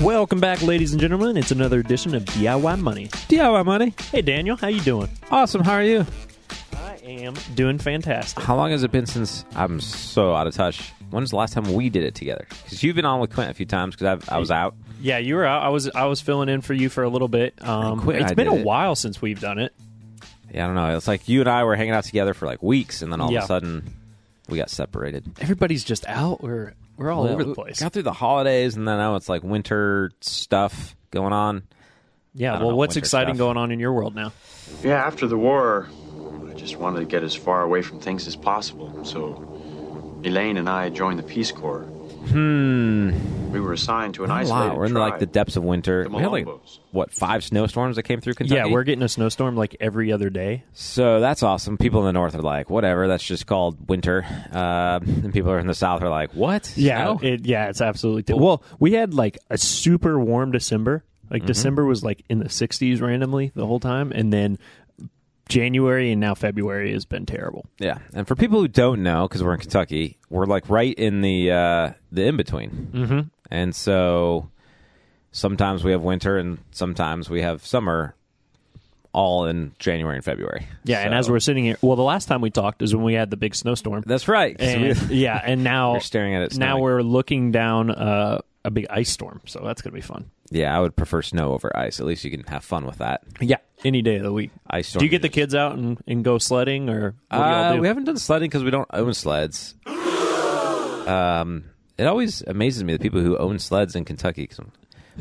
Welcome back, ladies and gentlemen. It's another edition of DIY Money. DIY money. Hey, Daniel, how you doing? Awesome. How are you? I am doing fantastic. How long has it been since I'm so out of touch? When's the last time we did it together? Because you've been on with Quint a few times because I was out. Yeah, you were out. I was I was filling in for you for a little bit. Um, quit, it's I been a did it. while since we've done it. Yeah, I don't know. It's like you and I were hanging out together for like weeks, and then all Yeah. of a sudden we got separated. Everybody's just out. We're we're all Well, over the place. Got through the holidays, and then now it's like winter stuff going on. Yeah. Don't Well, know, what's winter exciting stuff. going on in your world now? Yeah, after the war, I just wanted to get as far away from things as possible. So Elaine and I joined the Peace Corps. Hmm. We were assigned to an Not a isolated lot. We're in tribe. like the depths of winter. The We had like Malombos. what five snowstorms that came through Kentucky. Yeah, we're getting a snowstorm like every other day. So that's awesome. People in the north are like, whatever. That's just called winter. Uh, and people in the south are like, what? Yeah, Snow? it, yeah, it's absolutely. T- well, we had like a super warm December. Like December was like in the 60s randomly the whole time, and then January and now February has been terrible. Yeah, and for people who don't know, because we're in Kentucky, we're like right in the uh, the in between, mm-hmm. and so sometimes we have winter and sometimes we have summer, all in January and February. Yeah, and as we're sitting here, well, the last time we talked is when we had the big snowstorm. that's right. And, we- yeah, and now We're staring at it Now we're looking down uh, a big ice storm, so that's gonna be fun. yeah, I would prefer snow over ice. At least you can have fun with that. Yeah, any day of the week. Ice storm. Do you get the kids out and, and go sledding, or what Uh, we haven't done sledding because we don't own sleds. Um, it always amazes me the people who own sleds in Kentucky. 'cause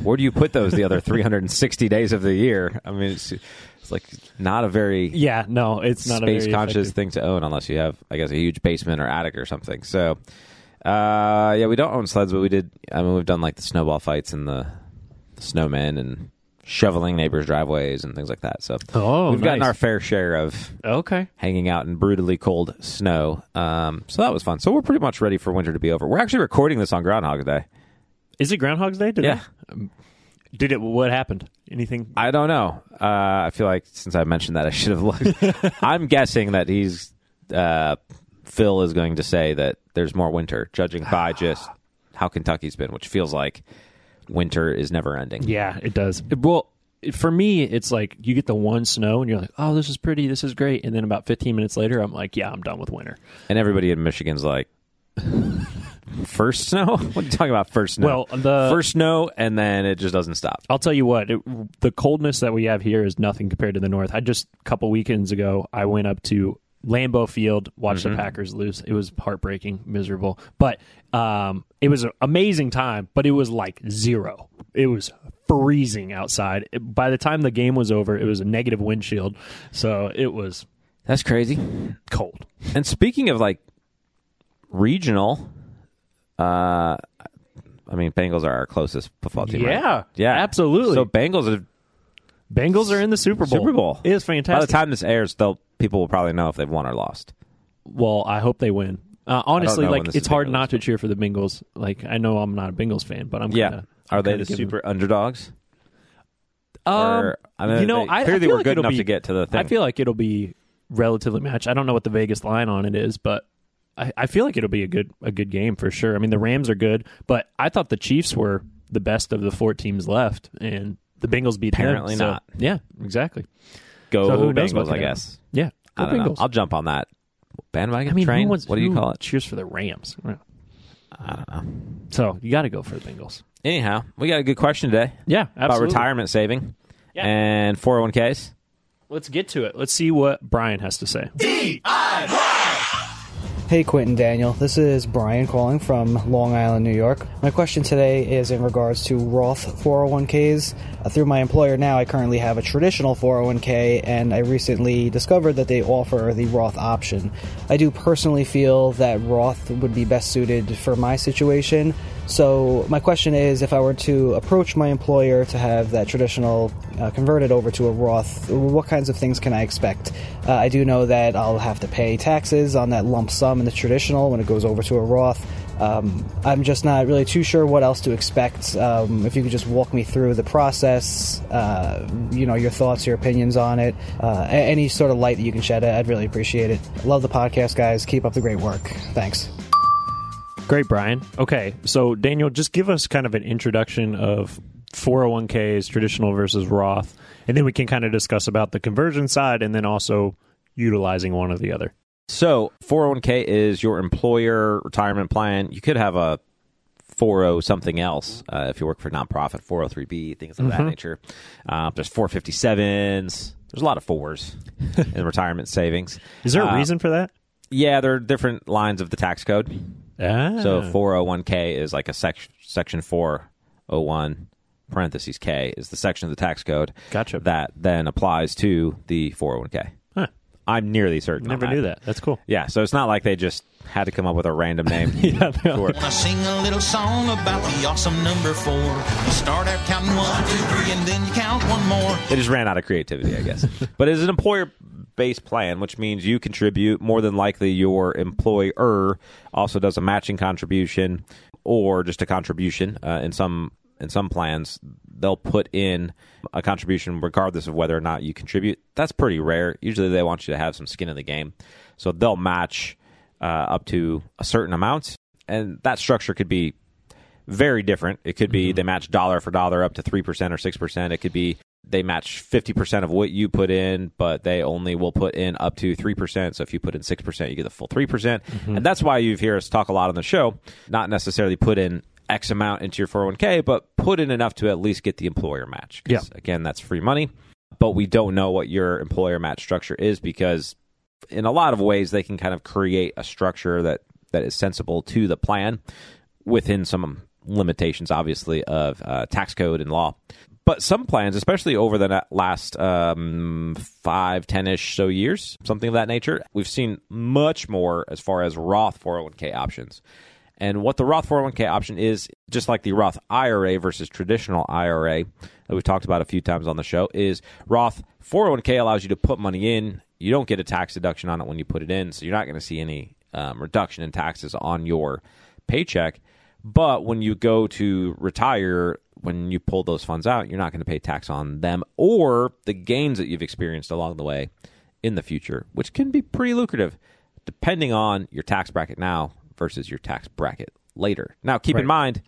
where do you put those the other 360 days of the year? I mean, it's, it's like not a very yeah, no, it's not a space conscious effective- thing to own unless you have, I guess, a huge basement or attic or something. So, uh, yeah, we don't own sleds, but we did. I mean, we've done like the snowball fights and the, the snowmen and shoveling neighbors' driveways and things like that. So, Oh, we've gotten our fair share of Okay. hanging out in brutally cold snow. Um, so that was fun. So we're pretty much ready for winter to be over. We're actually recording this on Groundhog Day. Is it Groundhog's Day today? Yeah. Um, Did it? What happened? Anything? I don't know. Uh, I feel like since I mentioned that, I should have looked. I'm guessing that he's uh, Phil is going to say that there's more winter, judging by just how Kentucky's been, which feels like winter is never ending. Yeah, it does. It- well, it- for me, it's like you get the one snow and you're like, "Oh, this is pretty. This is great." And then about 15 minutes later, I'm like, "Yeah, I'm done with winter." And everybody in Michigan's like, first snow? What are you talking about? First snow? Well, the- first snow, and then it just doesn't stop. I'll tell you what, it, the coldness that we have here is nothing compared to the north. I just a couple weekends ago, I went up to Lambeau Field, watched the Packers lose. It was heartbreaking, miserable, but um, it was an amazing time. But it was like zero. It was freezing outside. It- by the time the game was over, it was a negative windshield, so it was That's crazy. cold. And speaking of like regional, uh, I mean, Bengals are our closest football team. right? Yeah, yeah, absolutely. So Bengals are Bengals are in the Super Bowl. Super Bowl. It is fantastic. By the time this airs, they'll people will probably know if they've won or lost. well, I hope they win. Uh, honestly, like it's hard not to cheer for the Bengals. Like I know I'm not a Bengals fan, but I'm Yeah, kinda, are they kinda the super underdogs? Um, Or- I mean, you know, they I, I feel were like good it'll enough be- to get to the thing. I feel like it'll be relatively matched. I don't know what the Vegas line on it is, but I, I feel like it'll be a good a good game for sure. I mean, the Rams are good, but I thought the Chiefs were the best of the four teams left, and the Bengals beat Apparently them. so- not. Yeah, exactly. Go So who Bengals, could I happen. guess. Yeah, I go don't know. Bengals. I'll jump on that bandwagon I mean, train. who wants, what do you call it? Cheers for the Rams. I don't know. So you got to go for the Bengals. Anyhow, we got a good question today Yeah, about retirement saving Yeah. and 401ks. Let's get to it. Let's see what Brian has to say. Hey, Quentin Daniel. This is Brian calling from Long Island, New York. My question today is in regards to Roth 401ks. Uh, through my employer now, I currently have a traditional 401k, and I recently discovered that they offer the Roth option. I do personally feel that Roth would be best suited for my situation, So my question is, if I were to approach my employer to have that traditional uh, converted over to a Roth, what kinds of things can I expect? Uh, I do know that I'll have to pay taxes on that lump sum in the traditional when it goes over to a Roth. Um, I'm just not really too sure what else to expect. Um, if you could just walk me through the process, uh, you know, your thoughts, your opinions on it, uh, any sort of light that you can shed, I'd really appreciate it. Love the podcast, guys. Keep up the great work. Thanks. Great, Brian. Okay, so Daniel, just give us kind of an introduction of 401ks, traditional versus Roth, and then we can kind of discuss about the conversion side and then also utilizing one or the other. So, 401k is your employer retirement plan. You could have a 40 something else uh, if you work for a nonprofit, 403b, things of that nature. Uh, there's 457s. There's a lot of fours in retirement savings. Is there a Uh, reason for that? Yeah, there are different lines of the tax code. Ah. So 401k is like a sec- section 401 parentheses K is the section of the tax code Gotcha. that then applies to the 401k. Huh. I'm nearly certain. on Never knew that. That's cool. Yeah, so it's not like they just had to come up with a random name. Yeah, no. for it. I sing a little song about the awesome number four. You start out counting one, two, three, and then you count one more. They just ran out of creativity, I guess. but it's an employer based plan, which means you contribute. More than likely, your employer also does a matching contribution or just a contribution. Uh, in some in some plans, they'll put in a contribution regardless of whether or not you contribute. That's pretty rare. Usually, they want you to have some skin in the game, so they'll match uh, up to a certain amount, and that structure could be very different. It could be they match dollar for dollar up to 3% or 6%. It could be they match 50% of what you put in, but they only will put in up to 3%. So if you put in 6%, you get the full 3%. percent And that's why you hear us talk a lot on the show, not necessarily put in X amount into your 401k, but put in enough to at least get the employer match. Yeah. Again, that's free money, but we don't know what your employer match structure is because in a lot of ways they can kind of create a structure that that is sensible to the plan within some limitations obviously of uh, tax code and law but some plans especially over the last um, five ten-ish so years something of that nature we've seen much more as far as roth 401k options and what the Roth 401k option is, just like the Roth IRA versus traditional IRA that we've talked about a few times on the show, is Roth 401k allows you to put money in. You don't get a tax deduction on it when you put it in, so you're not going to see any um, reduction in taxes on your paycheck. But when you go to retire, when you pull those funds out, you're not going to pay tax on them or the gains that you've experienced along the way in the future, which can be pretty lucrative depending on your tax bracket now versus your tax bracket later. Now, keep in mind,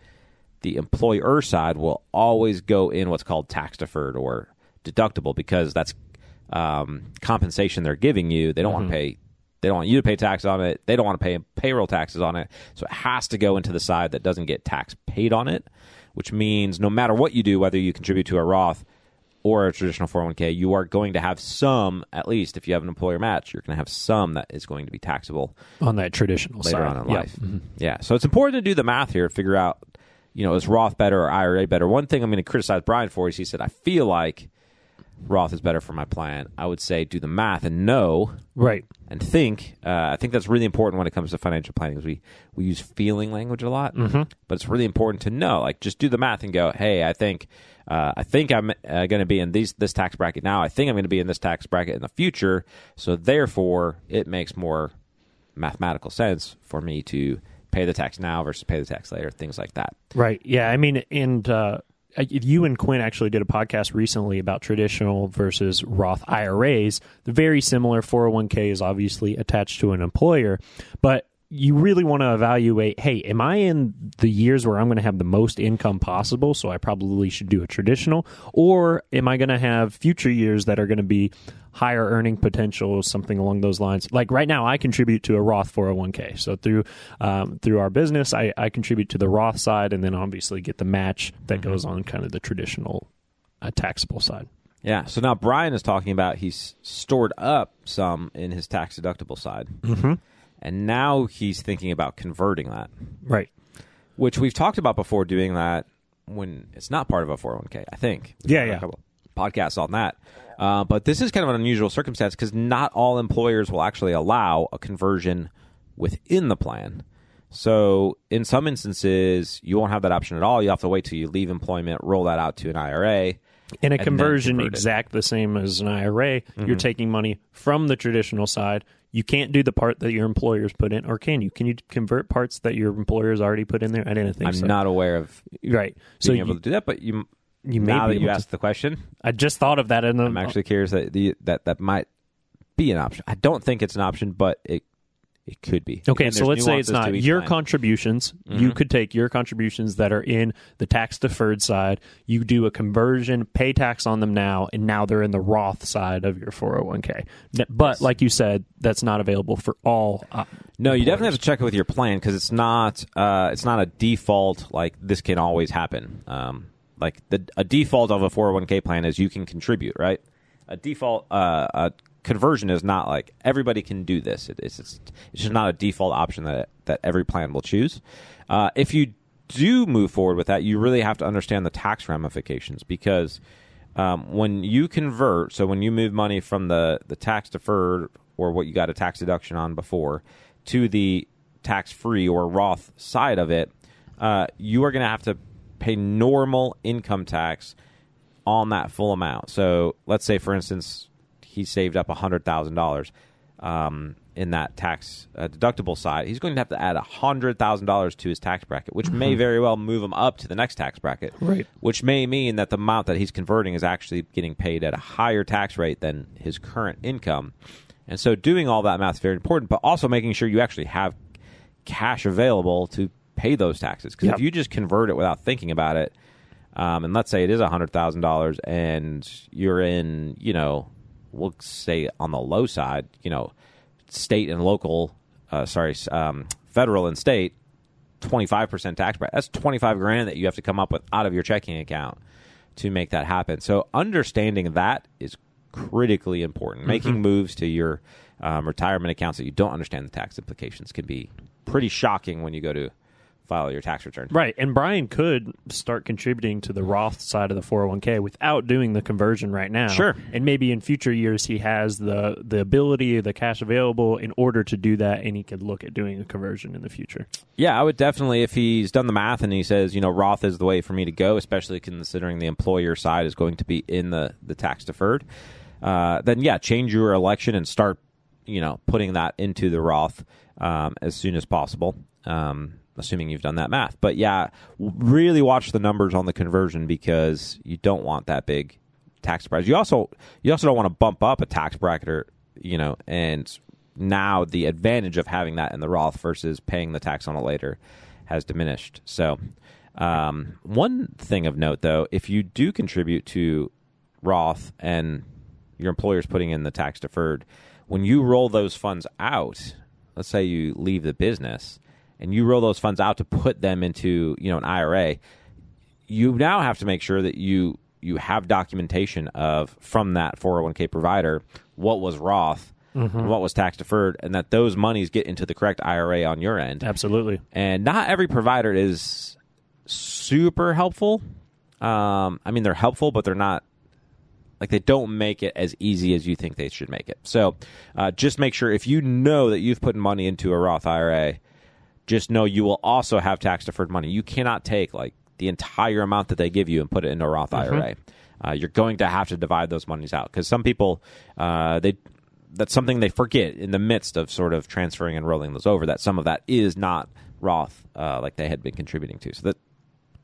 the employer side will always go in what's called tax deferred or deductible because that's um, compensation they're giving you. They don't want to pay. They don't want you to pay tax on it. They don't want to pay payroll taxes on it. So it has to go into the side that doesn't get tax paid on it, which means no matter what you do, whether you contribute to a Roth or a traditional 401k, you are going to have some, at least if you have an employer match, you're going to have some that is going to be taxable On that traditional later side. on in Yeah. life. Mm-hmm. Yeah. So it's important to do the math here, figure out, you know, is Roth better or IRA better? One thing I'm going to criticize Brian for is he said, I feel like Roth is better for my plan. I would say do the math and know Right. and think. Uh, I think that's really important when it comes to financial planning. Is we we use feeling language a lot, mm-hmm. but it's really important to know. Like, just do the math and go, "Hey, I think uh, I think I'm uh, going to be in these this tax bracket now. I think I'm going to be in this tax bracket in the future. So therefore, it makes more mathematical sense for me to pay the tax now versus pay the tax later. Things like that. Right. Yeah. I mean, and uh, you and Quinn actually did a podcast recently about traditional versus Roth IRAs. The very similar 401k is obviously attached to an employer, but you really want to evaluate hey, am I in the years where I'm going to have the most income possible? So I probably should do a traditional, or am I going to have future years that are going to be higher earning potential, something along those lines? Like right now, I contribute to a Roth 401k. So through um, through our business, I, I contribute to the Roth side, and then obviously get the match that goes on kind of the traditional uh, taxable side. Yeah. So now Brian is talking about he's stored up some in his tax deductible side, mm-hmm. And now he's thinking about converting that. Right. which we've talked about before doing that when it's not part of a 401k i think Yeah, yeah. podcasts on that uh, but this is kind of an unusual circumstance because not all employers will actually allow a conversion within the plan So in some instances, you won't have that option at all. You have to wait till you leave employment, roll that out to an IRA. In a conversion exact the same as an IRA, Mm-hmm. you're taking money from the traditional side. You can't do the part that your employers put in, or can you? Can you convert parts that your employers already put in there? I didn't think I'm so. not aware of right. So you, able to do that, but you, you may now that you to- asked the question, I just thought of that, and I'm actually curious that the, that that might be an option. I don't think it's an option, but it it could be. Okay, Again, so let's say it's not your plan. contributions. Mm-hmm. You could take your contributions that are in the tax deferred side. You do a conversion, pay tax on them now, and now they're in the Roth side of your 401k. But like you said, that's not available for all. Uh, No, you definitely have to check it with your plan because it's not uh, it's not a default like this can always happen. Um, like the a default of a 401k plan is you can contribute, right? A default uh, a conversion is not like everybody can do this. It, it's it's it's just not a default option that that every plan will choose. Uh, if you do move forward with that, you really have to understand the tax ramifications because um, when you convert, so when you move money from the the tax deferred or what you got a tax deduction on before to the tax free or Roth side of it, uh, you are going to have to pay normal income tax on that full amount. So let's say, for instance, he saved up hundred thousand dollars um, in that tax uh, deductible side. He's going to have to add hundred thousand dollars to his tax bracket, which may very well move him up to the next tax bracket. Right. Which may mean that the amount that he's converting is actually getting paid at a higher tax rate than his current income. And so, doing all that math is very important, but also making sure you actually have cash available to pay those taxes. Because Yep. if you just convert it without thinking about it, um, and let's say it is hundred thousand dollars, and you're in, you know, we'll say on the low side, you know, state and local, uh, sorry, um, federal and state, twenty five percent tax bracket. That's twenty five grand that you have to come up with out of your checking account to make that happen. So understanding that is critically important. Making moves to your um, retirement accounts that you don't understand the tax implications can be pretty shocking when you go to file your tax return. Right. And Brian could start contributing to the Roth side of the 401k without doing the conversion right now. Sure. And maybe in future years he has the the ability, the cash available in order to do that and he could look at doing a conversion in the future. Yeah, I would definitely if he's done the math and he says, you know, Roth is the way for me to go, especially considering the employer side is going to be in the the tax deferred. Uh, then yeah, change your election and start, you know, putting that into the Roth um, as soon as possible. Um, assuming you've done that math, but yeah, really watch the numbers on the conversion because you don't want that big tax surprise. You also you also don't want to bump up a tax bracket or you know, and now the advantage of having that in the Roth versus paying the tax on it later has diminished. So, um, one thing of note though, if you do contribute to Roth and your employer's putting in the tax deferred, when you roll those funds out, let's say you leave the business and you roll those funds out to put them into you know an IRA, you now have to make sure that you you have documentation of from that 401k provider what was Roth, and what was tax deferred, and that those monies get into the correct IRA on your end. Absolutely. And not every provider is super helpful. Um, I mean, they're helpful, but they're not like they don't make it as easy as you think they should make it. So, uh, just make sure if you know that you've put money into a Roth IRA, just know you will also have tax deferred money. You cannot take like the entire amount that they give you and put it into a Roth IRA. Uh, you're going to have to divide those monies out because some people uh, they that's something they forget in the midst of sort of transferring and rolling those over. That some of that is not Roth uh, like they had been contributing to. So that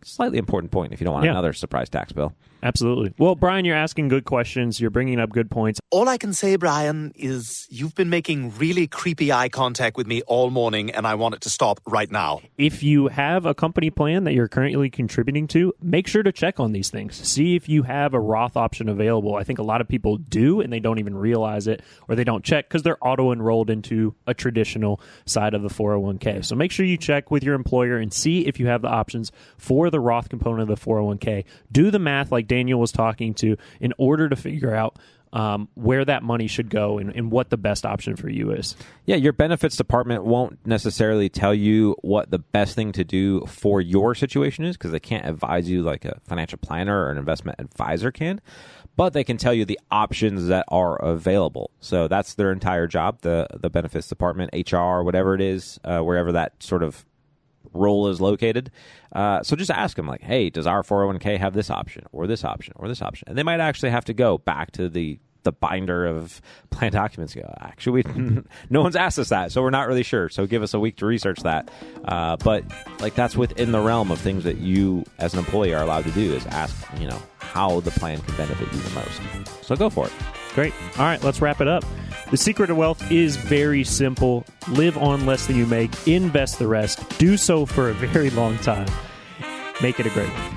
slightly important point if you don't want Yeah. another surprise tax bill. Absolutely. Well, Brian, you're asking good questions. You're bringing up good points. All I can say, Brian, is you've been making really creepy eye contact with me all morning, and I want it to stop right now. If you have a company plan that you're currently contributing to, make sure to check on these things. See if you have a Roth option available. I think a lot of people do and they don't even realize it or they don't check because they're auto enrolled into a traditional side of the 401k. So make sure you check with your employer and see if you have the options for the Roth component of the 401k. Do the math like Daniel was talking to in order to figure out um, where that money should go and, and what the best option for you is. Yeah, your benefits department won't necessarily tell you what the best thing to do for your situation is because they can't advise you like a financial planner or an investment advisor can, but they can tell you the options that are available. So that's their entire job, the the benefits department, HR, whatever it is, uh, wherever that sort of role is located. Uh, so just ask them, like, hey, does our 401k have this option or this option or this option? And they might actually have to go back to the the binder of plan documents go actually we, no one's asked us that so we're not really sure so give us a week to research that uh, but like that's within the realm of things that you as an employee are allowed to do is ask you know how the plan can benefit you the most so go for it Great. All right, let's wrap it up. The secret of wealth is very simple live on less than you make, invest the rest, do so for a very long time. Make it a great one.